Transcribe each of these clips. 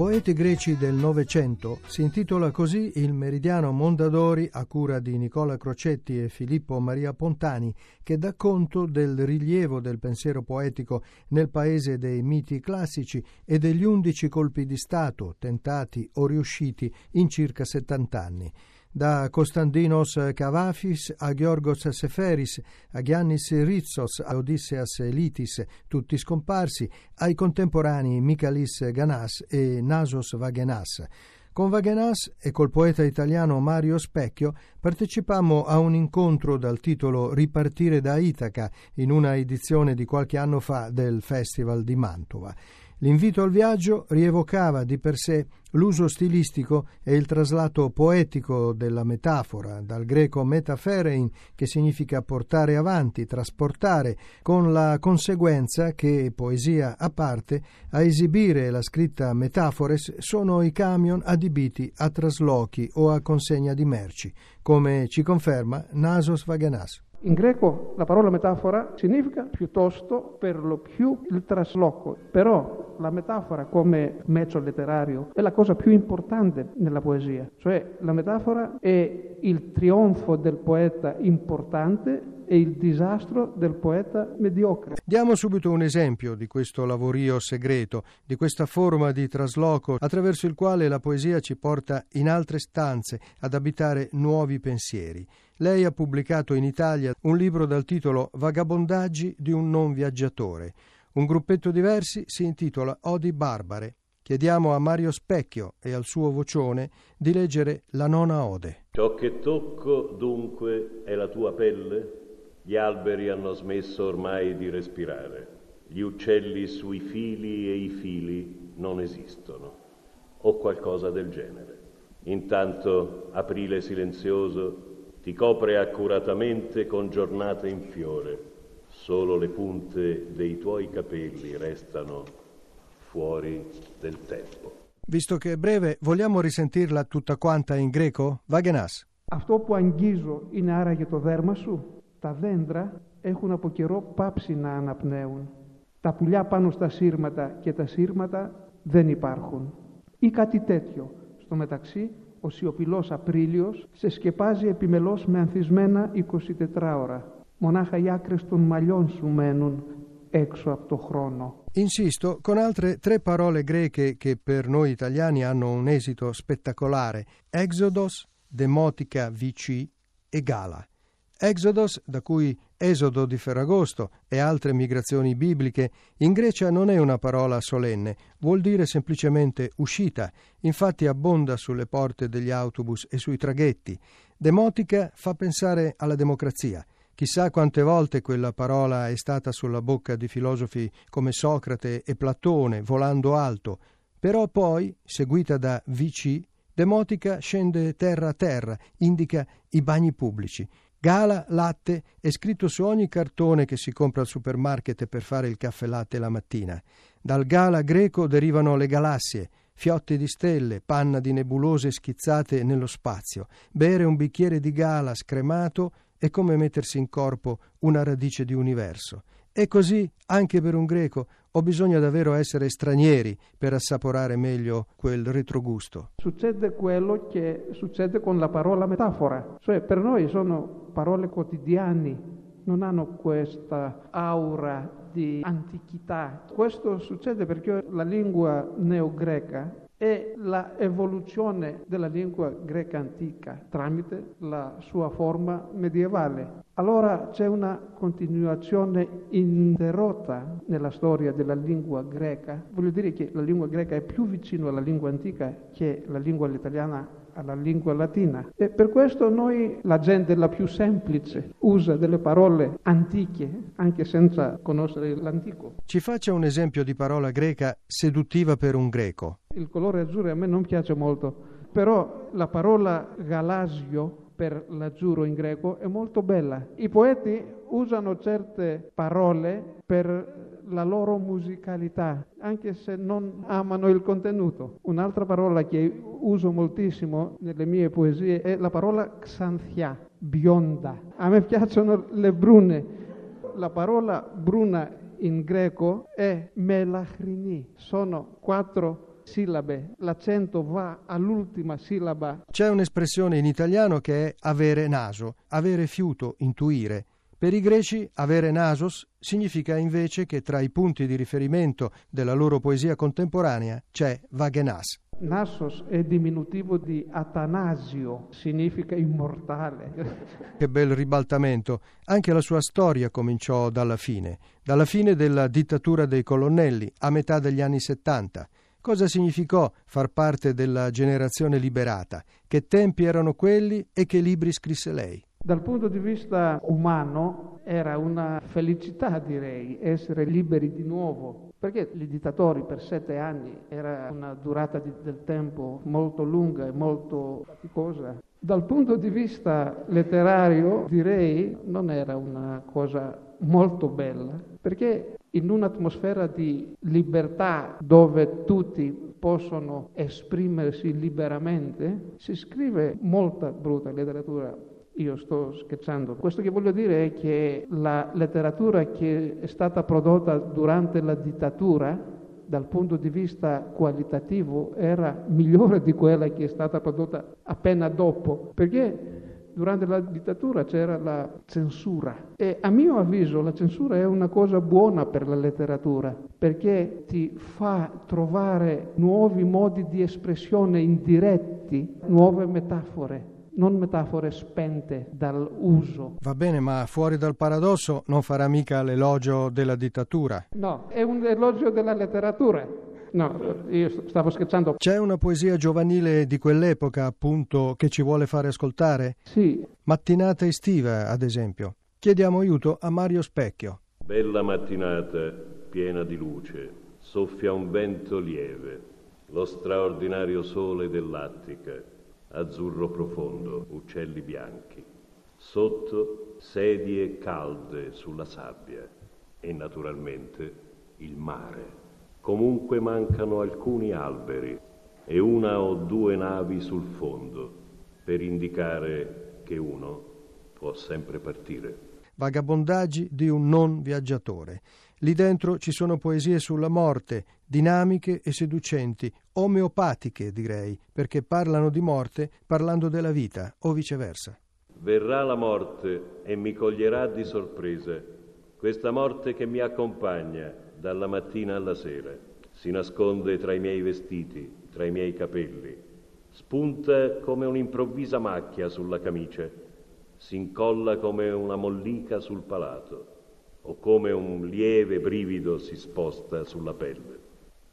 Poeti greci del Novecento si intitola così il meridiano Mondadori a cura di Nicola Crocetti e Filippo Maria Pontani, che dà conto del rilievo del pensiero poetico nel paese dei miti classici e degli undici colpi di Stato tentati o riusciti in circa 70 anni da Costandinos Cavafis a Georgos Seferis, a Giannis Ritsos, a Odysseas Elitis, tutti scomparsi, ai contemporanei Michalis Ganas e Nasos Vagenas. Con Vagenas e col poeta italiano Mario Specchio partecipammo a un incontro dal titolo Ripartire da Itaca in una edizione di qualche anno fa del Festival di Mantova. L'invito al viaggio rievocava di per sé l'uso stilistico e il traslato poetico della metafora, dal greco metaferein, che significa portare avanti, trasportare, con la conseguenza che, poesia a parte, a esibire la scritta metafores sono i camion adibiti a traslochi o a consegna di merci, come ci conferma Nasos Vagenas. In greco la parola metafora significa piuttosto per lo più il trasloco, però la metafora come mezzo letterario è la cosa più importante nella poesia, cioè la metafora è il trionfo del poeta importante e il disastro del poeta mediocre. Diamo subito un esempio di questo lavorio segreto, di questa forma di trasloco attraverso il quale la poesia ci porta in altre stanze ad abitare nuovi pensieri. Lei ha pubblicato in Italia un libro dal titolo Vagabondaggi di un non viaggiatore. Un gruppetto di versi si intitola Odi barbare. Chiediamo a Mario Specchio e al suo vocione di leggere la nona ode. Ciò che tocco dunque è la tua pelle? Gli alberi hanno smesso ormai di respirare. Gli uccelli sui fili e i fili non esistono. O qualcosa del genere. Intanto aprile silenzioso ti copre accuratamente con giornate in fiore. Solo le punte dei tuoi capelli restano fuori del tempo. Visto che è breve, vogliamo risentirla tutta quanta in greco? Vagenas. Αυτό που αγγίζω είναι άραγε το δέρμα σου. Τα δέντρα έχουν από καιρό πάψει να αναπνέουν. Τα πουλιά πάνω στα σύρματα και τα σύρματα δεν υπάρχουν. Ή κάτι τέτοιο. Στο μεταξύ ο σιωπηλός Απρίλιος σε σκεπάζει επιμελώς με ανθισμένα 24 ώρα. Μονάχα οι άκρες των μαλλιών σου μένουν έξω από το χρόνο. Insisto con altre tre parole greche che per noi italiani hanno un esito spettacolare: Exodos, Demotica VC e Gala. Exodos, da cui Esodo di Ferragosto e altre migrazioni bibliche, in Grecia non è una parola solenne, vuol dire semplicemente uscita, infatti abbonda sulle porte degli autobus e sui traghetti. Demotica fa pensare alla democrazia. Chissà quante volte quella parola è stata sulla bocca di filosofi come Socrate e Platone, volando alto, però poi, seguita da VC, Demotica scende terra a terra, indica i bagni pubblici. Gala latte è scritto su ogni cartone che si compra al supermarket per fare il caffè latte la mattina. Dal gala greco derivano le galassie, fiotti di stelle, panna di nebulose schizzate nello spazio. Bere un bicchiere di gala scremato è come mettersi in corpo una radice di universo. E così anche per un greco ho bisogno davvero essere stranieri per assaporare meglio quel retrogusto. Succede quello che succede con la parola metafora, cioè per noi sono parole quotidiane, non hanno questa aura di antichità. Questo succede perché la lingua neogreca è l'evoluzione della lingua greca antica tramite la sua forma medievale. Allora c'è una continuazione interrotta nella storia della lingua greca. Voglio dire che la lingua greca è più vicino alla lingua antica che la lingua italiana alla lingua latina. E per questo noi, la gente la più semplice, usa delle parole antiche anche senza conoscere l'antico. Ci faccia un esempio di parola greca seduttiva per un greco. Il colore azzurro a me non piace molto, però la parola galasio per l'azzurro in greco è molto bella. I poeti usano certe parole per la loro musicalità, anche se non amano il contenuto. Un'altra parola che uso moltissimo nelle mie poesie è la parola xanthia, bionda. A me piacciono le brune. La parola bruna in greco è melachrini, sono quattro sillabe, l'accento va all'ultima sillaba. C'è un'espressione in italiano che è avere naso, avere fiuto, intuire. Per i greci avere nasos significa invece che tra i punti di riferimento della loro poesia contemporanea c'è vagenas. Nassos è diminutivo di Atanasio, significa immortale. Che bel ribaltamento. Anche la sua storia cominciò dalla fine, dalla fine della dittatura dei colonnelli, a metà degli anni 70. Cosa significò far parte della generazione liberata? Che tempi erano quelli e che libri scrisse lei? Dal punto di vista umano era una felicità, direi, essere liberi di nuovo, perché i dittatori per sette anni era una durata di, del tempo molto lunga e molto faticosa. Dal punto di vista letterario, direi, non era una cosa molto bella, perché in un'atmosfera di libertà dove tutti possono esprimersi liberamente, si scrive molta brutta letteratura io sto scherzando. Questo che voglio dire è che la letteratura che è stata prodotta durante la dittatura, dal punto di vista qualitativo, era migliore di quella che è stata prodotta appena dopo, perché durante la dittatura c'era la censura e a mio avviso la censura è una cosa buona per la letteratura perché ti fa trovare nuovi modi di espressione indiretti, nuove metafore non metafore spente dall'uso. Va bene, ma fuori dal paradosso non farà mica l'elogio della dittatura. No, è un elogio della letteratura. No, io stavo scherzando. C'è una poesia giovanile di quell'epoca, appunto, che ci vuole fare ascoltare? Sì. Mattinata estiva, ad esempio. Chiediamo aiuto a Mario Specchio. Bella mattinata, piena di luce, soffia un vento lieve, lo straordinario sole dell'Attica azzurro profondo, uccelli bianchi. Sotto sedie calde sulla sabbia e naturalmente il mare. Comunque mancano alcuni alberi e una o due navi sul fondo per indicare che uno può sempre partire. Vagabondaggi di un non viaggiatore. Lì dentro ci sono poesie sulla morte, dinamiche e seducenti, omeopatiche direi, perché parlano di morte parlando della vita o viceversa. Verrà la morte e mi coglierà di sorpresa, questa morte che mi accompagna dalla mattina alla sera, si nasconde tra i miei vestiti, tra i miei capelli, spunta come un'improvvisa macchia sulla camicia, si incolla come una mollica sul palato o come un lieve brivido si sposta sulla pelle.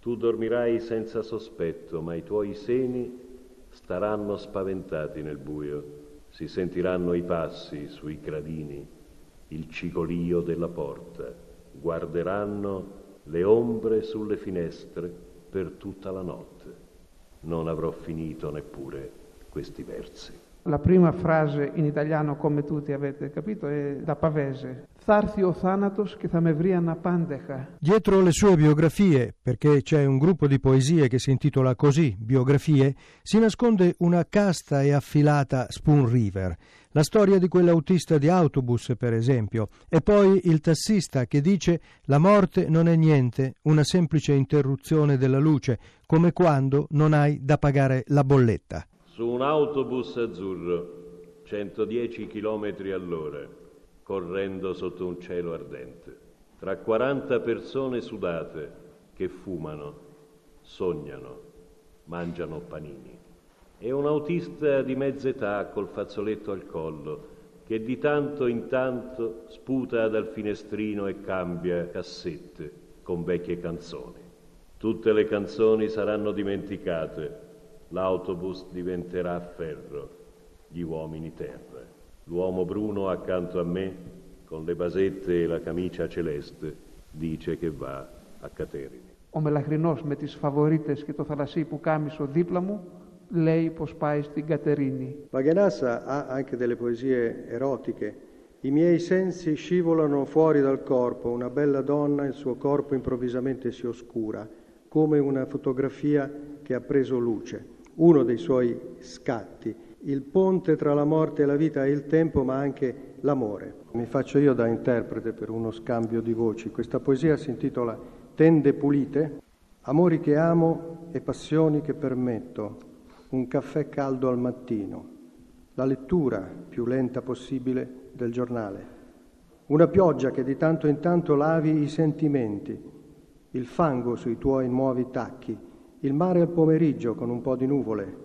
Tu dormirai senza sospetto, ma i tuoi seni staranno spaventati nel buio, si sentiranno i passi sui gradini, il cicolio della porta, guarderanno le ombre sulle finestre per tutta la notte. Non avrò finito neppure questi versi. La prima frase in italiano, come tutti avete capito, è da Pavese. Dietro le sue biografie, perché c'è un gruppo di poesie che si intitola così, biografie, si nasconde una casta e affilata Spoon River, la storia di quell'autista di autobus, per esempio, e poi il tassista che dice la morte non è niente, una semplice interruzione della luce, come quando non hai da pagare la bolletta. Su un autobus azzurro, 110 km all'ora correndo sotto un cielo ardente, tra 40 persone sudate che fumano, sognano, mangiano panini. E un autista di mezza età col fazzoletto al collo che di tanto in tanto sputa dal finestrino e cambia cassette con vecchie canzoni. Tutte le canzoni saranno dimenticate, l'autobus diventerà ferro, gli uomini terra. L'uomo bruno accanto a me, con le basette e la camicia celeste, dice che va a Caterini. Ο μελαχρινός με τις φαβορίτες και το θαλασσί που κάμισο δίπλα μου lei pospaisti Gaterini. Vaghenassa ha anche delle poesie erotiche. I miei sensi scivolano fuori dal corpo, una bella donna, il suo corpo improvvisamente si oscura, come una fotografia che ha preso luce. Uno dei suoi scatti, il ponte tra la morte e la vita è il tempo, ma anche l'amore. Mi faccio io da interprete per uno scambio di voci. Questa poesia si intitola Tende pulite, amori che amo e passioni che permetto, un caffè caldo al mattino, la lettura più lenta possibile del giornale, una pioggia che di tanto in tanto lavi i sentimenti, il fango sui tuoi nuovi tacchi, il mare al pomeriggio con un po' di nuvole,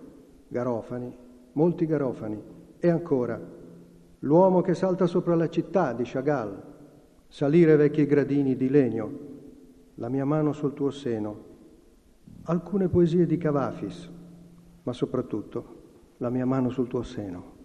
garofani, molti garofani, e ancora l'uomo che salta sopra la città di Chagall, salire vecchi gradini di legno, la mia mano sul tuo seno, alcune poesie di Cavafis, ma soprattutto la mia mano sul tuo seno.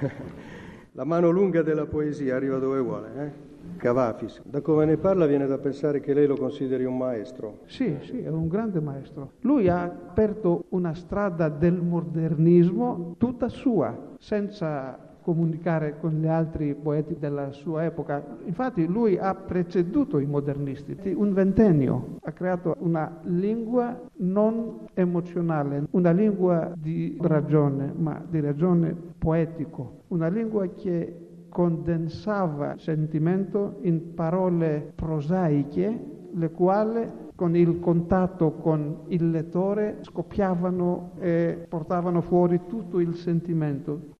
la mano lunga della poesia arriva dove vuole, eh? Cavafis. Da come ne parla viene da pensare che lei lo consideri un maestro. Sì, sì, è un grande maestro. Lui ha aperto una strada del modernismo tutta sua, senza comunicare con gli altri poeti della sua epoca. Infatti lui ha preceduto i modernisti, un ventennio, ha creato una lingua non emozionale, una lingua di ragione, ma di ragione poetico, una lingua che condensava sentimento in parole prosaiche, le quali con il contatto con il lettore scoppiavano e portavano fuori tutto il sentimento.